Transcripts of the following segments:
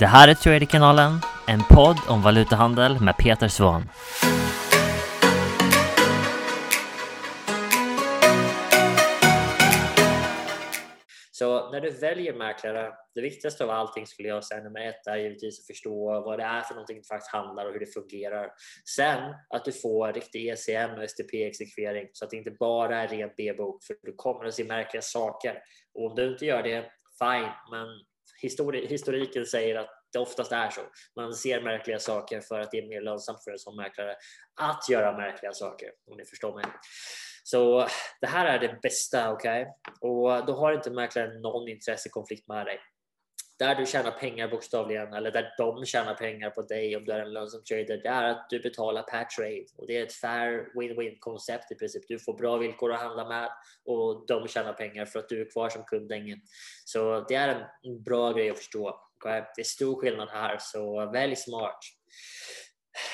Det här är Traderkanalen, en podd om valutahandel med Peter Svahn. Så när du väljer mäklare, det viktigaste av allting skulle jag säga nummer ett är givetvis att förstå vad det är för någonting du faktiskt handlar och hur det fungerar. Sen att du får riktig ECM och STP-exekvering så att det inte bara är ren B-bok för du kommer att se märkliga saker. Och om du inte gör det, fine, men histori historiken säger att det oftast är så. Man ser märkliga saker för att det är mer lönsamt för en som mäklare att göra märkliga saker, om ni förstår mig. Så det här är det bästa, okej? Okay? Och då har inte mäklaren någon intressekonflikt med dig. Där du tjänar pengar bokstavligen, eller där de tjänar pengar på dig om du är en lönsam trader, det är att du betalar per trade. Och det är ett fair win-win koncept i princip. Du får bra villkor att handla med och de tjänar pengar för att du är kvar som kund länge. Så det är en bra grej att förstå. Det är stor skillnad här, så välj smart.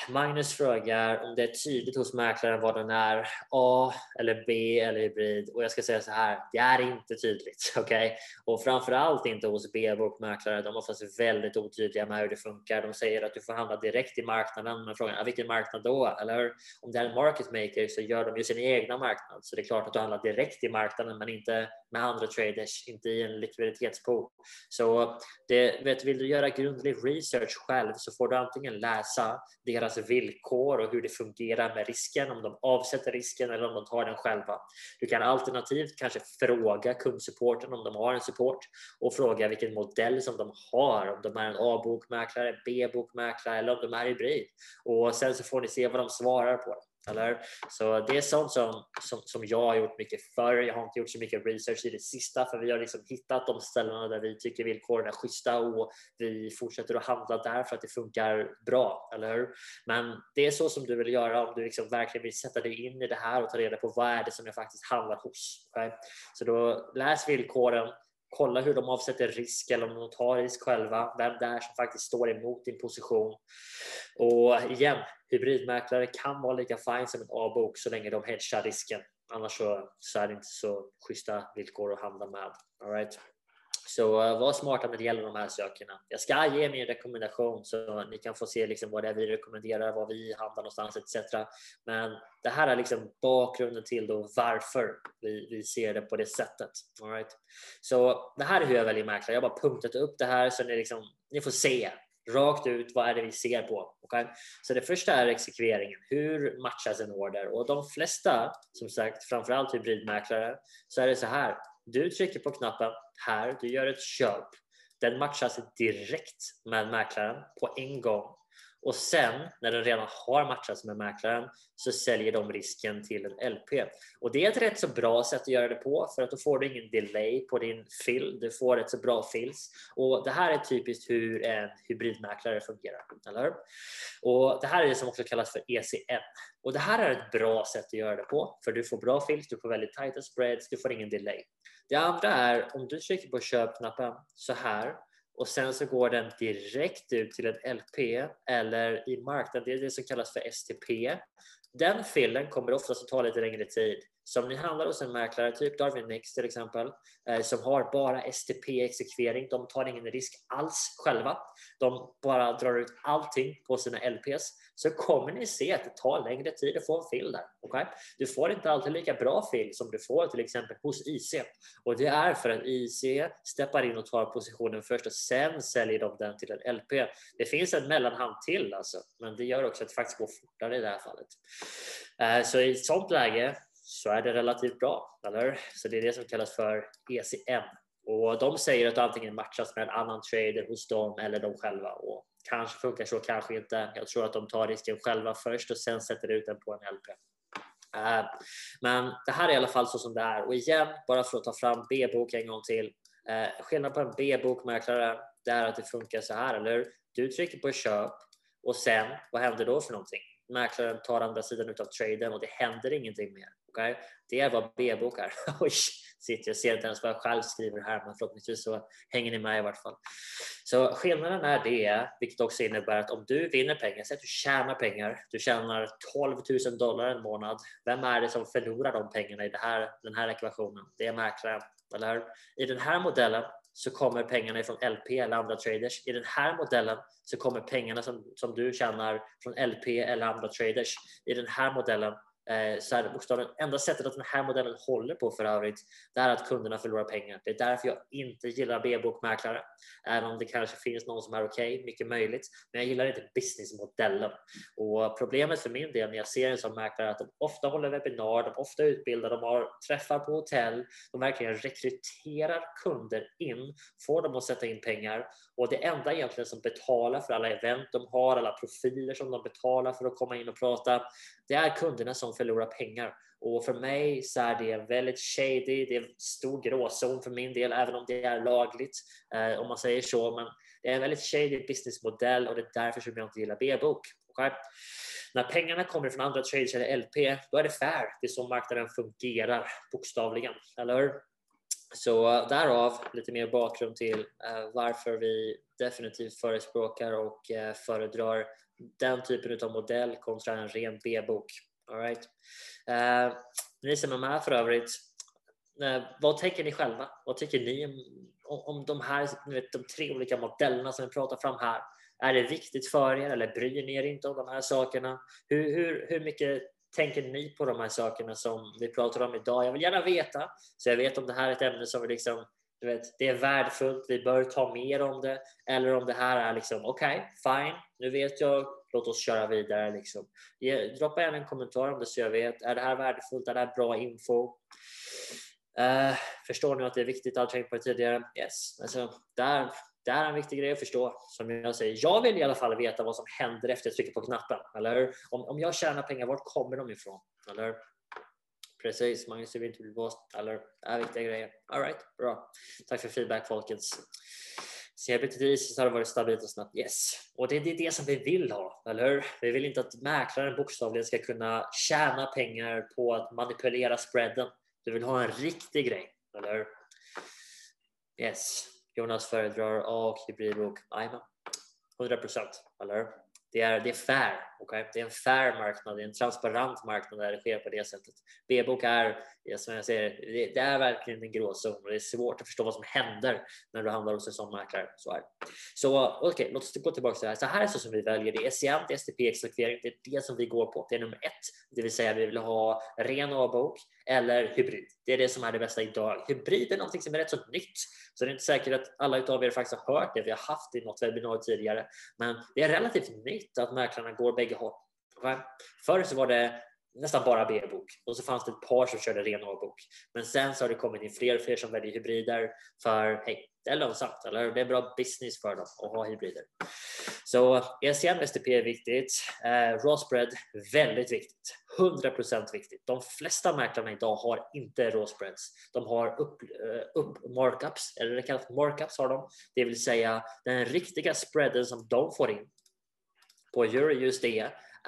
Magnus frågar om det är tydligt hos mäklaren vad den är A eller B eller hybrid och jag ska säga så här. Det är inte tydligt, okej? Okay? Och framförallt inte hos B-bokmäklare. De är oftast väldigt otydliga med hur det funkar. De säger att du får handla direkt i marknaden, men frågan är vilken marknad då? Eller om det är en market maker så gör de ju sin egna marknad, så det är klart att du handlar direkt i marknaden, men inte med andra traders, inte i en likviditetspool. Så det, vet, vill du göra grundlig research själv så får du antingen läsa deras villkor och hur det fungerar med risken, om de avsätter risken eller om de tar den själva. Du kan alternativt kanske fråga kundsupporten om de har en support och fråga vilken modell som de har, om de är en A-bokmäklare, B-bokmäklare eller om de är hybrid. Och sen så får ni se vad de svarar på. Eller? Så det är sånt som, som, som jag har gjort mycket förr. Jag har inte gjort så mycket research i det sista för vi har liksom hittat de ställena där vi tycker villkoren är schyssta och vi fortsätter att handla där för att det funkar bra, eller hur? Men det är så som du vill göra om du liksom verkligen vill sätta dig in i det här och ta reda på vad är det som jag faktiskt handlar hos. Okay? Så då läs villkoren, kolla hur de avsätter risk eller om de tar risk själva, vem det är som faktiskt står emot din position. Och igen, hybridmäklare kan vara lika fine som en A-bok så länge de hedgar risken. Annars så, så är det inte så schyssta villkor att handla med. All right? Så eh, var smarta när det gäller de här sakerna. Jag ska ge min rekommendation så ni kan få se liksom vad det är vi rekommenderar, vad vi handlar någonstans etc. Men det här är liksom bakgrunden till då varför vi, vi ser det på det sättet. All right? Så det här är hur jag väljer mäklare. Jag har bara punktat upp det här så ni, liksom, ni får se rakt ut vad är det vi ser på. Okay? Så det första är exekveringen. Hur matchas en order? Och de flesta, som sagt, framförallt hybridmäklare, så är det så här. Du trycker på knappen här, du gör ett köp. Den matchas direkt med mäklaren på en gång och sen när den redan har matchats med mäklaren så säljer de risken till en LP. Och det är ett rätt så bra sätt att göra det på för att då får du ingen delay på din fill. Du får ett så bra fills och det här är typiskt hur en hybridmäklare fungerar. Eller? Och det här är det som också kallas för ECN och det här är ett bra sätt att göra det på för du får bra fills, du får väldigt tajta spreads, du får ingen delay. Det andra är om du trycker på köpknappen så här och sen så går den direkt ut till en LP eller i marknaden, det är det som kallas för STP. Den fillen kommer oftast att ta lite längre tid. Så om ni handlar hos en mäklare, typ Darwin Nix till exempel, eh, som har bara STP-exekvering, de tar ingen risk alls själva. De bara drar ut allting på sina LPs så kommer ni se att det tar längre tid att få en fill där. Okay? Du får inte alltid lika bra fill som du får till exempel hos IC. Och det är för att IC steppar in och tar positionen först och sen säljer de den till en LP. Det finns en mellanhand till alltså, men det gör också att det faktiskt går fortare i det här fallet. Eh, så i ett sånt läge så är det relativt bra, eller? Så det är det som kallas för ECM. Och de säger att du antingen matchas med en annan trader hos dem eller de själva. Och kanske funkar så, kanske inte. Jag tror att de tar risken själva först och sen sätter ut den på en LP. Eh, men det här är i alla fall så som det är. Och igen, bara för att ta fram B-bok en gång till. Eh, skillnaden på en B-bokmäklare, det är att det funkar så här, eller hur? Du trycker på köp och sen, vad händer då för någonting? Mäklaren tar andra sidan av traden och det händer ingenting mer bokar. Det är vad B-bok är. Oj, sitter, jag ser inte ens vad jag själv skriver här, men förhoppningsvis så hänger ni med i vart fall. Så skillnaden är det, vilket också innebär att om du vinner pengar, säg att du tjänar pengar, du tjänar 12 000 dollar en månad. Vem är det som förlorar de pengarna i det här, den här ekvationen? Det är mäklaren. Eller? I den här modellen så kommer pengarna från LP eller andra traders. I den här modellen så kommer pengarna som, som du tjänar från LP eller andra traders. I den här modellen så så här, bokstavligen, enda sättet att den här modellen håller på för övrigt, det är att kunderna förlorar pengar. Det är därför jag inte gillar B-bokmäklare, även om det kanske finns någon som är okej, okay, mycket möjligt. Men jag gillar inte businessmodellen. Och problemet för min del när jag ser en sån mäklare är att de ofta håller webbinar, de ofta utbildar, de har träffar på hotell, de verkligen rekryterar kunder in, får dem att sätta in pengar och det enda egentligen som betalar för alla event de har, alla profiler som de betalar för att komma in och prata, det är kunderna som förlorar pengar. Och för mig så är det väldigt shady, det är en stor gråzon för min del, även om det är lagligt, eh, om man säger så. Men det är en väldigt shady businessmodell och det är därför som jag inte gillar B-bok. Okay? När pengarna kommer från andra traders eller LP, då är det fair. Det är så marknaden fungerar, bokstavligen. Eller hur? Så eh, därav lite mer bakgrund till eh, varför vi definitivt förespråkar och eh, föredrar den typen av modell kontra en ren B-bok. All right. Uh, ni som är med för övrigt, uh, vad tänker ni själva? Vad tycker ni om, om de här ni vet, de tre olika modellerna som vi pratar fram här? Är det viktigt för er eller bryr ni er inte om de här sakerna? Hur, hur, hur mycket tänker ni på de här sakerna som vi pratar om idag? Jag vill gärna veta, så jag vet om det här är ett ämne som vi liksom, du vet, det är värdefullt, vi bör ta mer om det, eller om det här är liksom, okej, okay, fine, nu vet jag, låt oss köra vidare. Liksom. Droppa gärna en kommentar om det så jag vet, är det här värdefullt, är det här bra info? Uh, förstår ni att det är viktigt? Har tänkt på det tidigare? Yes. Alltså, där, det är en viktig grej att förstå. Som jag säger, jag vill i alla fall veta vad som händer efter att jag trycker på knappen. Eller Om, om jag tjänar pengar, vart kommer de ifrån? Eller Precis, Magnus du vill inte bli Eller det här är viktiga grejer. All right, bra. Tack för feedback folkens. CBT Isis har varit stabilt och snabbt. Yes, och det är det som vi vill ha, eller hur? Vi vill inte att mäklaren bokstavligen ska kunna tjäna pengar på att manipulera spreaden. Du vill ha en riktig grej, eller hur? Yes. Jonas föredrar A och hybridbok. Jajamän, 100 procent, eller det är, det är fair. Okay? Det är en fair marknad, det är en transparent marknad där det sker på det sättet. B-bok är, som jag säger, det, är verkligen en gråzon och det är svårt att förstå vad som händer när du handlar hos en sån mäklare. Så, så okej, okay, låt oss gå tillbaka till det här. Så här är så som vi väljer. Det är SCM, det är STP, exekvering. Det är det som vi går på. Det är nummer ett, det vill säga vi vill ha ren A-bok eller hybrid. Det är det som är det bästa idag. Hybrid är någonting som är rätt så nytt, så det är inte säkert att alla utav er faktiskt har hört det. Vi har haft det i något webbinarium tidigare, men det är relativt nytt att mäklarna går bägge håll. Förr så var det nästan bara B-bok och så fanns det ett par som körde ren A-bok. Men sen så har det kommit in fler och fler som väljer hybrider för hej, det är lönsamt eller det är bra business för dem att ha hybrider. Så ECM STP är viktigt. Eh, raw spread väldigt viktigt. 100% viktigt. De flesta mäklarna idag har inte raw spreads. De har upp, eh, upp markups, eller det kallas markups har de. Det vill säga den riktiga spreaden som de får in på EuroUSD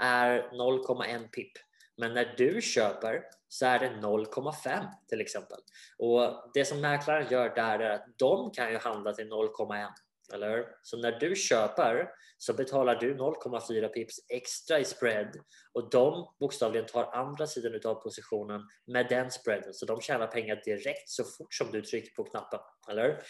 är 0,1 pip. Men när du köper så är det 0,5 till exempel. Och det som mäklaren gör där är att de kan ju handla till 0,1. Eller Så när du köper så betalar du 0,4 pips extra i spread och de bokstavligen tar andra sidan av positionen med den spreaden så de tjänar pengar direkt så fort som du trycker på knappen. Eller?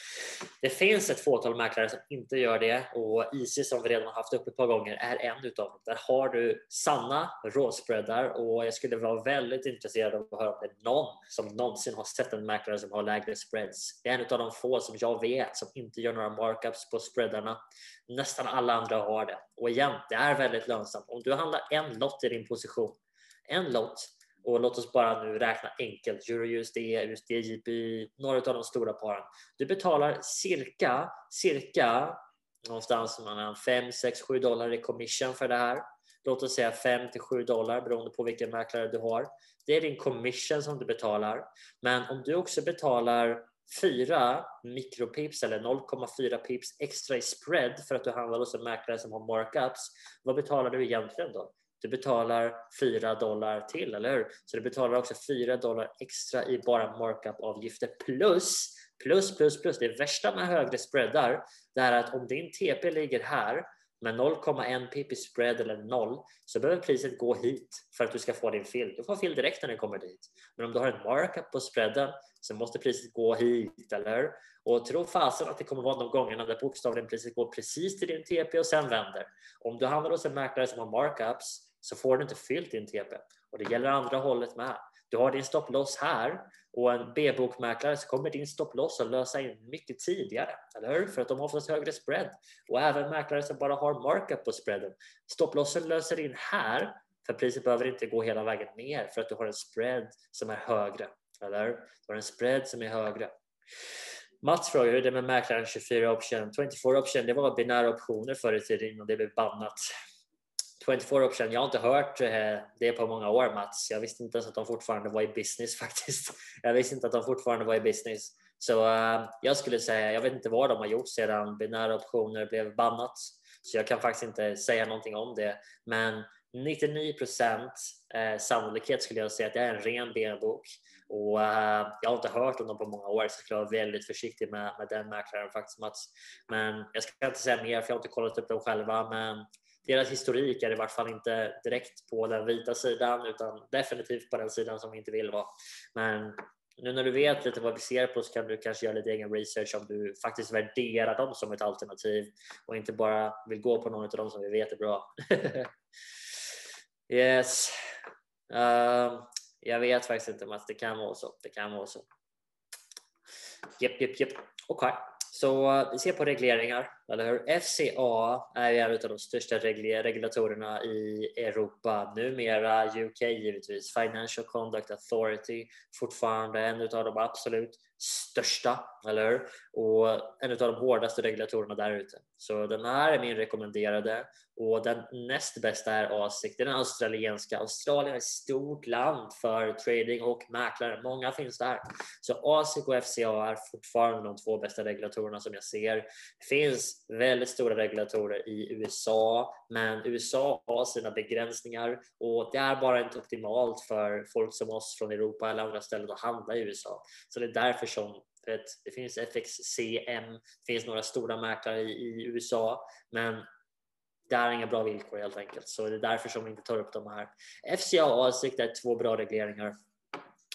Det finns ett fåtal mäklare som inte gör det och IC som vi redan haft uppe ett par gånger är en utav dem. Där har du sanna råspreadar och jag skulle vara väldigt intresserad av att höra om det är någon som någonsin har sett en mäklare som har lägre spreads. Det är en av de få som jag vet som inte gör några markups på spreadarna. Nästan alla andra har det. Och igen, det är väldigt lönsamt. Om du handlar en lott i din position, en lott och låt oss bara nu räkna enkelt, EuroUSD, USD, JPY, några av de stora paren. Du betalar cirka, cirka någonstans mellan 5, 6, 7 dollar i commission för det här. Låt oss säga 5 till 7 dollar beroende på vilken mäklare du har. Det är din commission som du betalar. Men om du också betalar 4 mikropips eller 0,4 pips extra i spread för att du handlar hos en mäklare som har markups, vad betalar du egentligen då? Du betalar 4 dollar till, eller hur? Så du betalar också 4 dollar extra i bara markup-avgifter plus, plus, plus, plus. Det värsta med högre spreadar, det är att om din TP ligger här med 0,1 pip i spread eller 0 så behöver priset gå hit för att du ska få din fill. Du får fill direkt när den kommer dit. Men om du har en markup på spreaden så måste priset gå hit, eller hur? Och tro fasen att det kommer vara de gångerna där bokstavligen priset går precis till din TP och sen vänder. Om du handlar hos en mäklare som har markups så får du inte fyllt din TP och det gäller andra hållet med. Du har din stopploss här och en B-bokmäklare så kommer din stopploss att lösa in mycket tidigare, eller hur? För att de har oftast högre spread och även mäklare som bara har markup på spreaden. Stopplossen löser in här för priset behöver inte gå hela vägen ner för att du har en spread som är högre, eller Du har en spread som är högre. Mats frågar hur det är med mäklaren 24 option. 24 option, det var binära optioner förr i tiden innan det blev bannat. 24 Option, jag har inte hört eh, det på många år Mats. Jag visste inte ens att de fortfarande var i business faktiskt. Jag visste inte att de fortfarande var i business. Så uh, jag skulle säga, jag vet inte vad de har gjort sedan binära optioner blev bannat. Så jag kan faktiskt inte säga någonting om det. Men 99 procent eh, sannolikhet skulle jag säga att det är en ren benbok. Och uh, jag har inte hört om dem på många år så jag skulle vara väldigt försiktig med, med den mäklaren faktiskt Mats. Men jag ska inte säga mer för jag har inte kollat upp dem själva. Men deras historik är i vart fall inte direkt på den vita sidan utan definitivt på den sidan som vi inte vill vara. Men nu när du vet lite vad vi ser på så kan du kanske göra lite egen research om du faktiskt värderar dem som ett alternativ och inte bara vill gå på någon av dem som vi vet är bra. yes. Uh, jag vet faktiskt inte Mats, det kan vara så. Det kan vara så. Japp, japp, japp. Okej. Okay. Så eh, vi ser på regleringar, eller hur? FCA är en av de största regulatorerna i Europa, numera UK givetvis. Financial Conduct Authority, fortfarande en av de absolut största, eller hur? Och en av de hårdaste regulatorerna där ute. Så den här är min rekommenderade och den näst bästa är ASIC, den australienska. Australien är ett stort land för trading och mäklare. Många finns där. Så ASIC och FCA är fortfarande de två bästa regulatorerna som jag ser. Det finns väldigt stora regulatorer i USA, men USA har sina begränsningar och det är bara inte optimalt för folk som oss från Europa eller andra ställen att handla i USA. Så det är därför som det finns FXCM, det finns några stora mäklare i, i USA, men det är inga bra villkor helt enkelt. Så det är därför som vi inte tar upp de här. FCA och ASIC är två bra regleringar.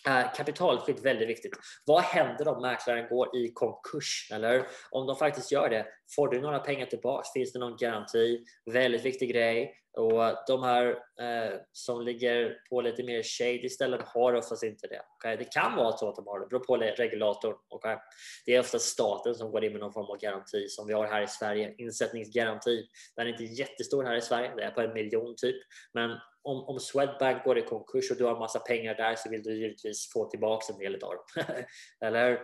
Eh, uh, kapitalskydd väldigt viktigt. Vad händer om mäklaren går i konkurs? Eller om de faktiskt gör det, får du några pengar tillbaka? Finns det någon garanti? Väldigt viktig grej. Och de här eh, som ligger på lite mer shady ställen har oftast inte det. Okay? Det kan vara så att de har det, beror på regulatorn. Okay? Det är ofta staten som går in med någon form av garanti som vi har här i Sverige. Insättningsgaranti. Den är inte jättestor här i Sverige, det är på en miljon typ. Men om, om Swedbank går i konkurs och du har massa pengar där så vill du givetvis få tillbaka en del av dem. Eller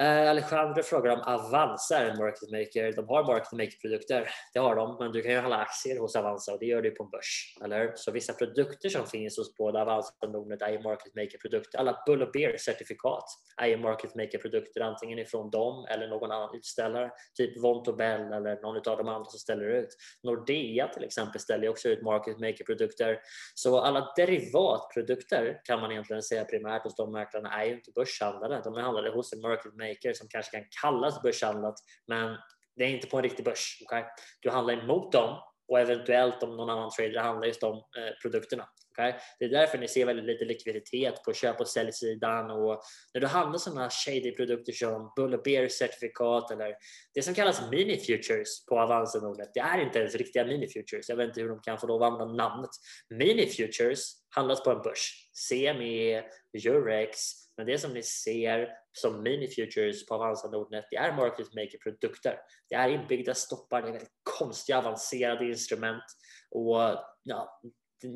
Eh, Alexandre frågar om Avanza är en market maker. De har market maker-produkter, det har de, men du kan ju handla aktier hos Avanza och det gör du på en börs. Eller? Så vissa produkter som finns hos både Avanza och Nordnet är ju market maker-produkter. Alla Bull och Beer-certifikat är ju market maker-produkter, antingen ifrån dem eller någon annan utställare, typ Vontobel eller någon av de andra som ställer ut. Nordea till exempel ställer också ut market maker-produkter. Så alla derivatprodukter kan man egentligen säga primärt hos de mäklarna är ju inte börshandlade. De är handlade hos en market maker som kanske kan kallas börshandlat, men det är inte på en riktig börs. Okay? Du handlar emot dem och eventuellt om någon annan trader handlar just de eh, produkterna. Okay? Det är därför ni ser väldigt lite likviditet på köp och säljsidan och när du handlar sådana shady produkter som Bull och Bear certifikat eller det som kallas mini futures på Avanza Nordnet. Det är inte ens riktiga mini futures. Jag vet inte hur de kan få lov att använda namnet. Mini futures handlas på en börs. CME, Eurex, men det som ni ser som mini futures på Avanza Nordnet, det är market maker produkter. Det är inbyggda stoppar, det är väldigt konstiga avancerade instrument och ja,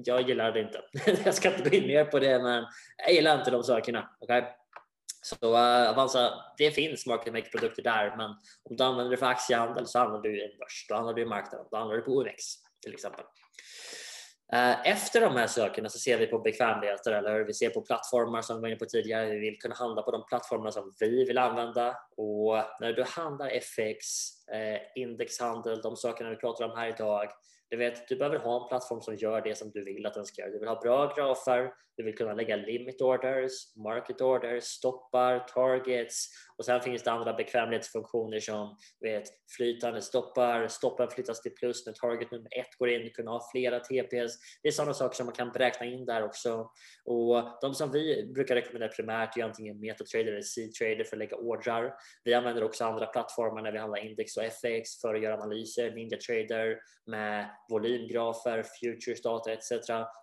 jag gillar det inte. jag ska inte gå in mer på det, men jag gillar inte de sakerna. Okay? Så uh, Avanza, det finns market maker produkter där, men om du använder det för aktiehandel så använder du en börs, då använder du marknaden, då använder du på OMX till exempel. Eh, efter de här sökerna så ser vi på bekvämligheter eller vi ser på plattformar som vi var inne på tidigare. Vi vill kunna handla på de plattformar som vi vill använda och när du handlar FX, eh, indexhandel, de sakerna vi pratar om här idag, du vet, du behöver ha en plattform som gör det som du vill att den ska göra. Du vill ha bra grafer, du vill kunna lägga limit orders, market orders, stoppar, targets och sen finns det andra bekvämlighetsfunktioner som vet, flytande stoppar, stoppen flyttas till plus när target nummer ett går in, kunna ha flera TPS. Det är sådana saker som man kan beräkna in där också. Och de som vi brukar rekommendera primärt är antingen MetaTrader eller C-Trader för att lägga ordrar. Vi använder också andra plattformar när vi handlar index och FX för att göra analyser, Ninja Trader med volymgrafer, futures data etc.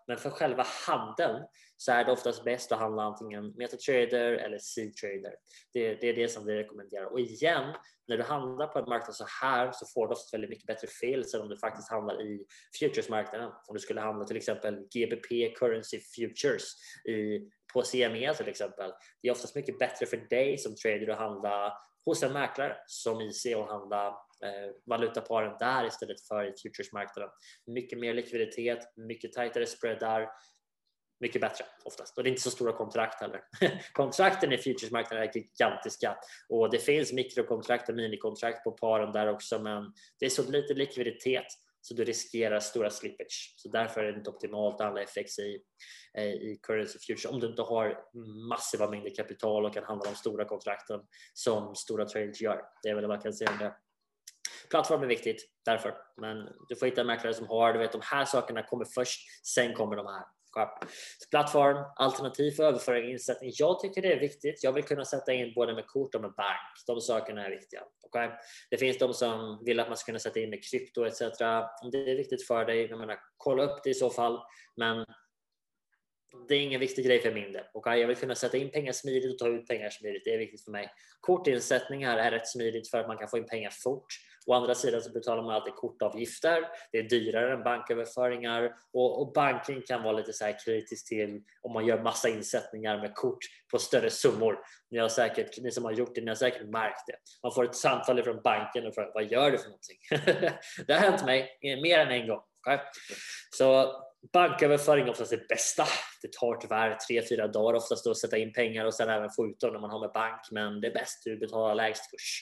Men för själva handeln så är det oftast bäst att handla antingen MetaTrader eller C-Trader. Det, det, är det som vi rekommenderar. Och igen, när du handlar på en marknad så här så får du oftast väldigt mycket bättre feels än om du faktiskt handlar i futuresmarknaden. Om du skulle handla till exempel GBP Currency Futures i, på CME till exempel. Det är oftast mycket bättre för dig som trader att handla hos en mäklare som IC och handla Eh, valutaparen där istället för i futuresmarknaden. Mycket mer likviditet, mycket tajtare spreadar, mycket bättre oftast. Och det är inte så stora kontrakt heller. Kontrakten i futuresmarknaden är gigantiska och det finns mikrokontrakt och minikontrakt på paren där också, men det är så lite likviditet så du riskerar stora slippage. Så därför är det inte optimalt att handla FX i, eh, i currency future om du inte har massiva mängder kapital och kan handla de stora kontrakten som stora traders gör. Det är väl vad jag kan säga om det. Plattform är viktigt därför, men du får hitta en mäklare som har, du vet de här sakerna kommer först, sen kommer de här. Plattform, alternativ för överföring och insättning. Jag tycker det är viktigt. Jag vill kunna sätta in både med kort och med bank. De sakerna är viktiga. Okay? Det finns de som vill att man ska kunna sätta in med krypto etc. Om det är viktigt för dig, jag menar, kolla upp det i så fall. Men det är ingen viktig grej för min del. Okay? Jag vill kunna sätta in pengar smidigt och ta ut pengar smidigt. Det är viktigt för mig. Kortinsättningar är rätt smidigt för att man kan få in pengar fort. Å andra sidan så betalar man alltid kortavgifter. Det är dyrare än banköverföringar och, och banken kan vara lite så här kritisk till om man gör massa insättningar med kort på större summor. Ni, har säkert, ni som har gjort det, ni har säkert märkt det. Man får ett samtal från banken och frågar vad gör du för någonting? det har hänt mig mer än en gång. Okay? Så Banköverföring är oftast det bästa. Det tar tyvärr tre fyra dagar oftast att sätta in pengar och sen även få ut dem när man har med bank. Men det är bäst du betalar lägst kurs.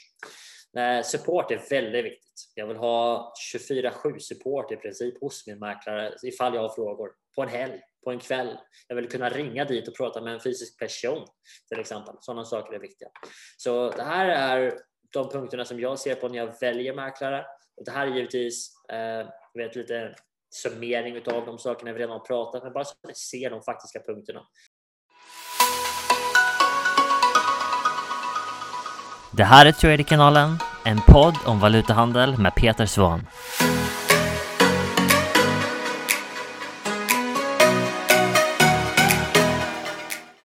Eh, support är väldigt viktigt. Jag vill ha 24-7 support i princip hos min mäklare ifall jag har frågor på en helg, på en kväll. Jag vill kunna ringa dit och prata med en fysisk person till exempel. Sådana saker är viktiga. Så det här är de punkterna som jag ser på när jag väljer mäklare. Och det här är givetvis eh, vet, lite summering av de sakerna vi redan har pratat men bara så att ni ser de faktiska punkterna. Det här är Traderkanalen, en podd om valutahandel med Peter Svahn.